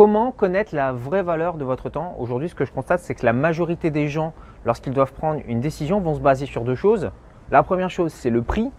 Comment connaître la vraie valeur de votre temps Aujourd'hui, ce que je constate, c'est que la majorité des gens, lorsqu'ils doivent prendre une décision, vont se baser sur deux choses. La première chose, c'est le prix.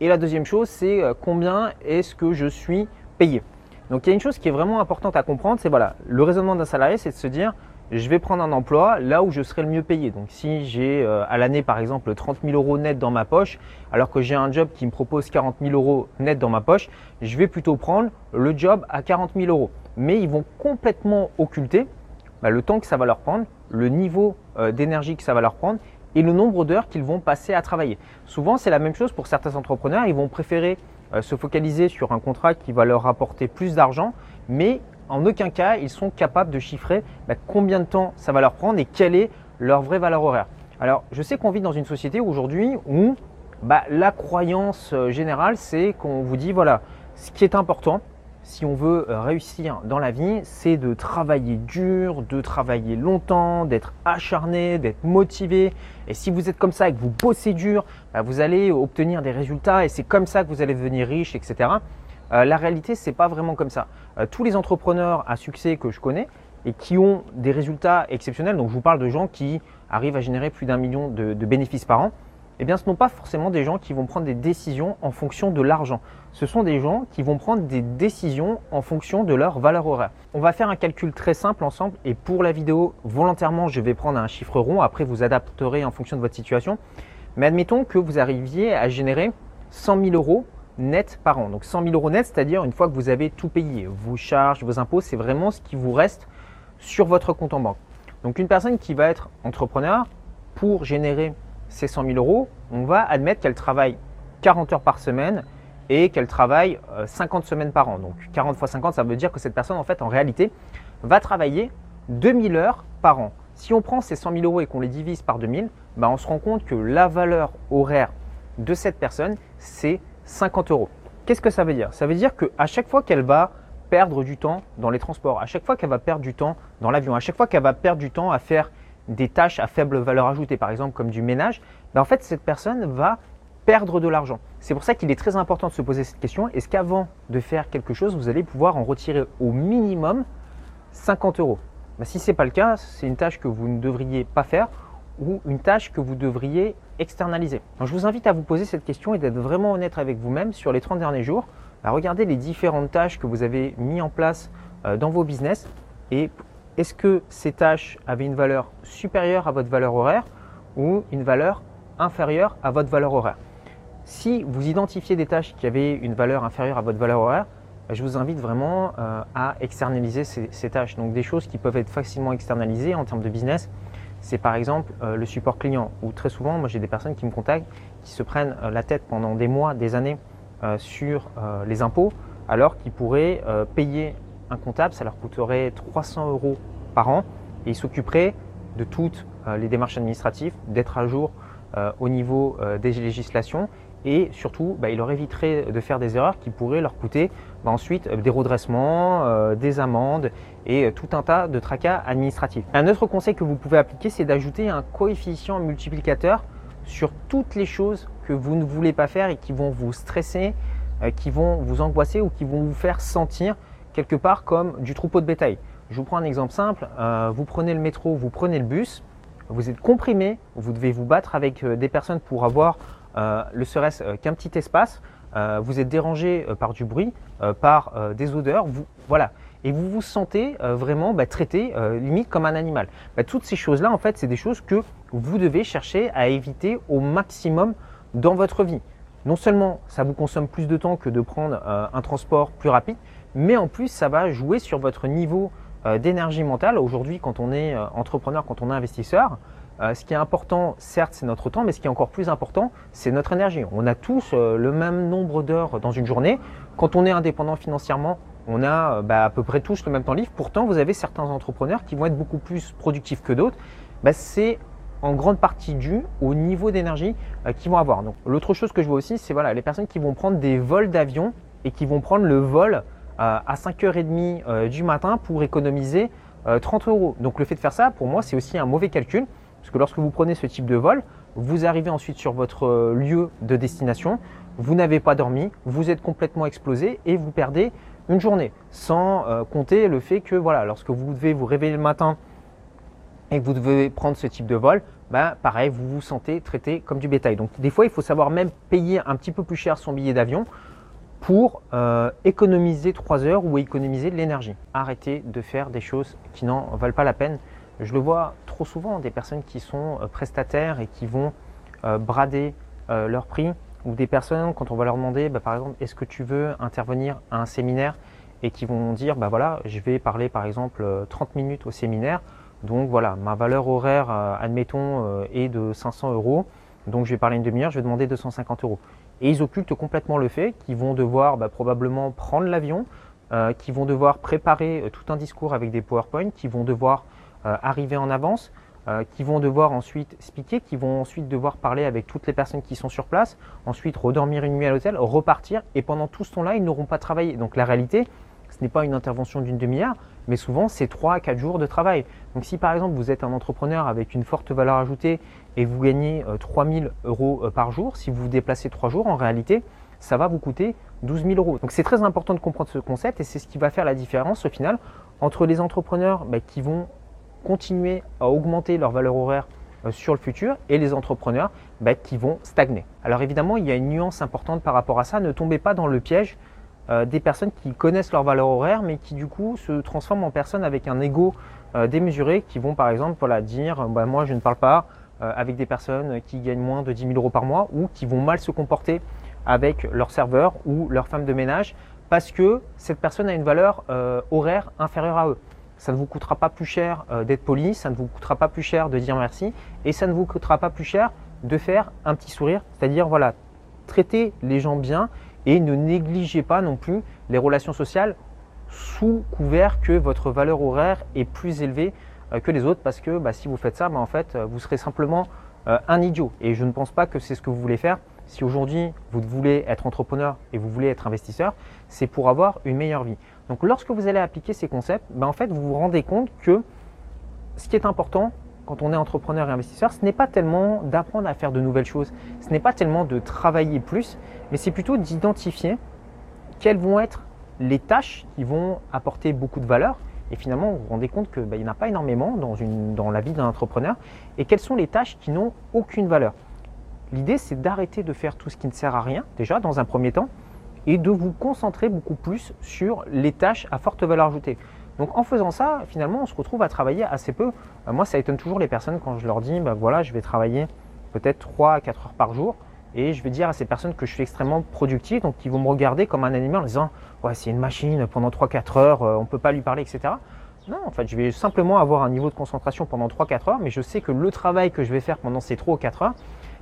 Et la deuxième chose, c'est euh, combien est-ce que je suis payé. Donc il y a une chose qui est vraiment importante à comprendre, c'est voilà, le raisonnement d'un salarié, c'est de se dire, je vais prendre un emploi là où je serai le mieux payé. Donc si j'ai euh, à l'année par exemple 30 000 euros net dans ma poche, alors que j'ai un job qui me propose 40 000 euros net dans ma poche, je vais plutôt prendre le job à 40 000 euros. Mais ils vont complètement occulter bah, le temps que ça va leur prendre, le niveau euh, d'énergie que ça va leur prendre et le nombre d'heures qu'ils vont passer à travailler. Souvent c'est la même chose pour certains entrepreneurs, ils vont préférer euh, se focaliser sur un contrat qui va leur apporter plus d'argent, mais en aucun cas, ils sont capables de chiffrer bah, combien de temps ça va leur prendre et quelle est leur vraie valeur horaire. Alors, je sais qu'on vit dans une société aujourd'hui où bah, la croyance euh, générale, c'est qu'on vous dit, voilà, ce qui est important, si on veut euh, réussir dans la vie, c'est de travailler dur, de travailler longtemps, d'être acharné, d'être motivé. Et si vous êtes comme ça et que vous bossez dur, bah, vous allez obtenir des résultats et c'est comme ça que vous allez devenir riche, etc. Euh, la réalité, ce n'est pas vraiment comme ça. Euh, tous les entrepreneurs à succès que je connais et qui ont des résultats exceptionnels, donc je vous parle de gens qui arrivent à générer plus d'un million de, bénéfices par an, eh bien ce ne sont pas forcément des gens qui vont prendre des décisions en fonction de l'argent. Ce sont des gens qui vont prendre des décisions en fonction de leur valeur horaire. On va faire un calcul très simple ensemble et pour la vidéo, volontairement, je vais prendre un chiffre rond. Après, vous adapterez en fonction de votre situation. Mais admettons que vous arriviez à générer 100 000 euros net par an. Donc 100 000 euros net, c'est-à-dire une fois que vous avez tout payé, vos charges, vos impôts, c'est vraiment ce qui vous reste sur votre compte en banque. Donc une personne qui va être entrepreneur, pour générer ces 100 000 euros, on va admettre qu'elle travaille 40 heures par semaine et qu'elle travaille 50 euh, semaines par an. Donc 40 fois 50, ça veut dire que cette personne, en fait, en réalité, va travailler 2000 heures par an. Si on prend ces 100 000 euros et qu'on les divise par 2000, bah on se rend compte que la valeur horaire de cette personne, c'est 50 euros. Qu'est-ce que ça veut dire? Ça veut dire qu'à chaque fois qu'elle va perdre du temps dans les transports, à chaque fois qu'elle va perdre du temps dans l'avion, à chaque fois qu'elle va perdre du temps à faire des tâches à faible valeur ajoutée, par exemple comme du ménage, ben en fait cette personne va perdre de l'argent. C'est pour ça qu'il est très important de se poser cette question. Est-ce qu'avant de faire quelque chose, vous allez pouvoir en retirer au minimum 50 euros? Ben, Si ce n'est pas le cas, c'est une tâche que vous ne devriez pas faire ou une tâche que vous devriez externaliser. je vous invite à vous poser cette question et d'être vraiment honnête avec vous-même sur les 30 derniers jours. À regarder les différentes tâches que vous avez mis en place euh, dans vos business et est-ce que ces tâches avaient une valeur supérieure à votre valeur horaire ou une valeur inférieure à votre valeur horaire? Si vous identifiez des tâches qui avaient une valeur inférieure à votre valeur horaire, je vous invite vraiment euh, à externaliser ces, tâches. Donc des choses qui peuvent être facilement externalisées en termes de business, c'est par exemple euh, le support client, où très souvent, moi j'ai des personnes qui me contactent, qui se prennent euh, la tête pendant des mois, des années sur les impôts, alors qu'ils pourraient payer un comptable, ça leur coûterait 300 euros par an, et ils s'occuperaient de toutes les démarches administratives, d'être à jour au niveau des législations, et surtout, bah, il leur éviterait de faire des erreurs qui pourraient leur coûter bah, ensuite euh, des redressements, euh, des amendes et euh, tout un tas de tracas administratifs. Un autre conseil que vous pouvez appliquer, c'est d'ajouter un coefficient multiplicateur sur toutes les choses que vous ne voulez pas faire et qui vont vous stresser, qui vont vous angoisser ou qui vont vous faire sentir quelque part comme du troupeau de bétail. Je vous prends un exemple simple. vous prenez le métro, vous prenez le bus, vous êtes comprimé, vous devez vous battre avec des personnes pour avoir le serait-ce qu'un petit espace. Euh, vous êtes dérangé euh, par du bruit, euh, par des odeurs, voilà. Et vous vous sentez vraiment bah, traité limite comme un animal. Bah, toutes ces choses-là, en fait, c'est des choses que vous devez chercher à éviter au maximum dans votre vie. Non seulement ça vous consomme plus de temps que de prendre un transport plus rapide, mais en plus ça va jouer sur votre niveau d'énergie mentale. Aujourd'hui, quand on est entrepreneur, quand on est investisseur, euh, ce qui est important, certes, c'est notre temps, mais ce qui est encore plus important, c'est notre énergie. On a tous euh, le même nombre d'heures dans une journée. Quand on est indépendant financièrement, on a euh, bah, à peu près tous le même temps libre. Pourtant, vous avez certains entrepreneurs qui vont être beaucoup plus productifs que d'autres. Bah, c'est en grande partie dû au niveau d'énergie qu'ils vont avoir. l'autre chose que je vois aussi, c'est voilà, les personnes qui vont prendre des vols d'avion et qui vont prendre le vol à 5h30 du matin pour économiser 30 euros. Donc, le fait de faire ça, pour moi, c'est aussi un mauvais calcul. Parce que lorsque vous prenez ce type de vol, vous arrivez ensuite sur votre euh, lieu de destination, vous n'avez pas dormi, vous êtes complètement explosé et vous perdez une journée, sans euh, compter le fait que voilà, lorsque vous devez vous réveiller le matin et que vous devez prendre ce type de vol, bah, pareil, vous vous sentez traité comme du bétail. Donc des fois, il faut savoir même payer un petit peu plus cher son billet d'avion pour euh, économiser 3 heures ou économiser de l'énergie. Arrêtez de faire des choses qui n'en valent pas la peine. Je le vois trop souvent, des personnes qui sont euh, prestataires et qui vont euh, brader leur prix, ou des personnes, quand on va leur demander, bah, par exemple, est-ce que tu veux intervenir à un séminaire? Et qui vont dire, bah voilà, je vais parler par exemple 30 minutes au séminaire, donc voilà, ma valeur horaire, admettons, est de 500 euros, donc je vais parler une demi-heure, je vais demander 250 euros. Et ils occultent complètement le fait qu'ils vont devoir bah, probablement prendre l'avion, euh, qu'ils vont devoir préparer euh, tout un discours avec des PowerPoint, qu'ils vont devoir euh, arriver en avance, qu'ils vont devoir ensuite speaker, qu'ils vont ensuite devoir parler avec toutes les personnes qui sont sur place, ensuite redormir une nuit à l'hôtel, repartir, et pendant tout ce temps-là, ils n'auront pas travaillé. Donc la réalité, ce n'est pas une intervention d'une demi-heure, mais souvent c'est 3 à 4 jours de travail. Donc si par exemple vous êtes un entrepreneur avec une forte valeur ajoutée et vous gagnez 3000 euh, euros euh, par jour, si vous vous déplacez 3 jours, en réalité, ça va vous coûter 12 000 euros. Donc c'est très important de comprendre ce concept et c'est ce qui va faire la différence au final entre les entrepreneurs bah, qui vont continuer à augmenter leur valeur horaire euh, sur le futur et les entrepreneurs bah, qui vont stagner. Alors évidemment, il y a une nuance importante par rapport à ça. Ne tombez pas dans le piège des personnes qui connaissent leur valeur horaire mais qui du coup se transforment en personnes avec un ego démesuré qui vont par exemple voilà, dire bah, moi je ne parle pas euh, avec des personnes qui gagnent moins de 10 000 euros par mois ou qui vont mal se comporter avec leur serveur ou leur femme de ménage parce que cette personne a une valeur euh, horaire inférieure à eux. Ça ne vous coûtera pas plus cher euh, d'être poli, ça ne vous coûtera pas plus cher de dire merci et ça ne vous coûtera pas plus cher de faire un petit sourire, c'est-à-dire voilà, traiter les gens bien et ne négligez pas non plus les relations sociales sous couvert que votre valeur horaire est plus élevée euh, que les autres parce que bah, si vous faites ça, bah, en fait, euh, vous serez simplement euh, un idiot. Et je ne pense pas que c'est ce que vous voulez faire. Si aujourd'hui vous voulez être entrepreneur et vous voulez être investisseur, c'est pour avoir une meilleure vie. Donc lorsque vous allez appliquer ces concepts, bah, en fait, vous vous rendez compte que ce qui est important quand on est entrepreneur et investisseur, ce n'est pas tellement d'apprendre à faire de nouvelles choses, ce n'est pas tellement de travailler plus, mais c'est plutôt d'identifier quelles vont être les tâches qui vont apporter beaucoup de valeur et finalement, vous vous rendez compte qu'il bah, n'y en a pas énormément dans, la vie d'un entrepreneur. Et quelles sont les tâches qui n'ont aucune valeur? L'idée, c'est d'arrêter de faire tout ce qui ne sert à rien, déjà, dans un premier temps, et de vous concentrer beaucoup plus sur les tâches à forte valeur ajoutée. Donc en faisant ça, finalement, on se retrouve à travailler assez peu. Euh, moi, ça étonne toujours les personnes quand je leur dis, bah, voilà, je vais travailler peut-être 3 à 4 heures par jour et je vais dire à ces personnes que je suis extrêmement productif, donc ils vont me regarder comme un animal en disant ouais c'est une machine pendant 3-4 heures, euh, on ne peut pas lui parler, etc. Non, en fait, je vais simplement avoir un niveau de concentration pendant 3-4 heures, mais je sais que le travail que je vais faire pendant ces 3 ou 4 heures,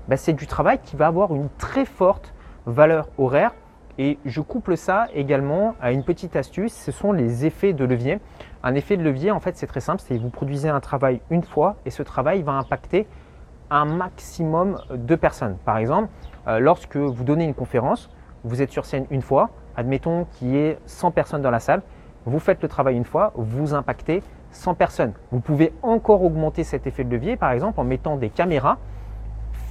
bah, c'est du travail qui va avoir une très forte valeur horaire. Et je couple ça également à une petite astuce, ce sont les effets de levier. Un effet de levier, en fait, c'est très simple, c'est que vous produisez un travail une fois et ce travail va impacter un maximum de personnes. Par exemple, euh, lorsque vous donnez une conférence, vous êtes sur scène une fois, admettons qu'il y ait 100 personnes dans la salle, vous faites le travail une fois, vous impactez 100 personnes. Vous pouvez encore augmenter cet effet de levier, par exemple, en mettant des caméras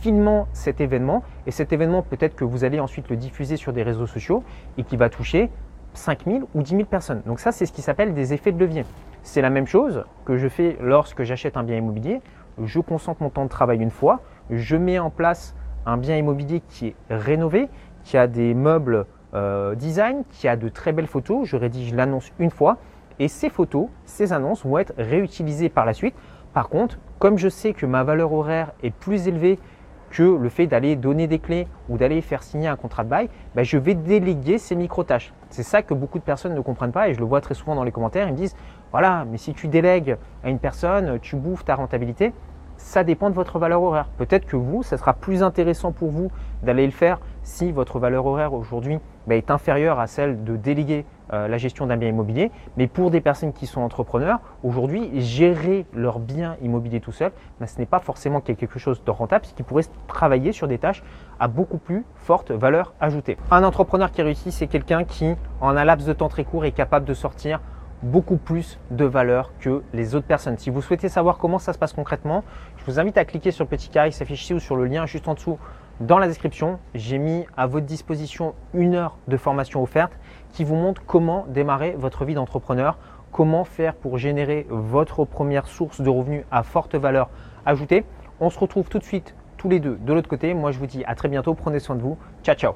filmant cet événement. Et cet événement, peut-être que vous allez ensuite le diffuser sur des réseaux sociaux et qui va toucher 5000 ou 10 000 personnes. Donc ça, c'est ce qui s'appelle des effets de levier. C'est la même chose que je fais lorsque j'achète un bien immobilier je concentre mon temps de travail une fois, je mets en place un bien immobilier qui est rénové, qui a des meubles euh, design, qui a de très belles photos, je rédige l'annonce une fois et ces photos, ces annonces vont être réutilisées par la suite. Par contre, comme je sais que ma valeur horaire est plus élevée que le fait d'aller donner des clés ou d'aller faire signer un contrat de bail, ben, je vais déléguer ces micro-tâches. C'est ça que beaucoup de personnes ne comprennent pas et je le vois très souvent dans les commentaires. Ils me disent voilà, mais si tu délègues à une personne, tu bouffes ta rentabilité. Ça dépend de votre valeur horaire. Peut-être que vous, ça sera plus intéressant pour vous d'aller le faire si votre valeur horaire aujourd'hui bah, est inférieure à celle de déléguer euh, la gestion d'un bien immobilier. Mais pour des personnes qui sont entrepreneurs, aujourd'hui, gérer leur bien immobilier tout seul, bah, ce n'est pas forcément quelque chose de rentable, puisqu'ils pourraient travailler sur des tâches à beaucoup plus forte valeur ajoutée. Un entrepreneur qui réussit, c'est quelqu'un qui, en un laps de temps très court, est capable de sortir beaucoup plus de valeur que les autres personnes. Si vous souhaitez savoir comment ça se passe concrètement, je vous invite à cliquer sur le petit carré qui s'affiche ici ou sur le lien juste en dessous Dans la description, j'ai mis à votre disposition une heure de formation offerte qui vous montre comment démarrer votre vie d'entrepreneur, comment faire pour générer votre première source de revenus à forte valeur ajoutée. On se retrouve tout de suite tous les deux de l'autre côté. Moi, je vous dis à très bientôt. Prenez soin de vous. Ciao, ciao.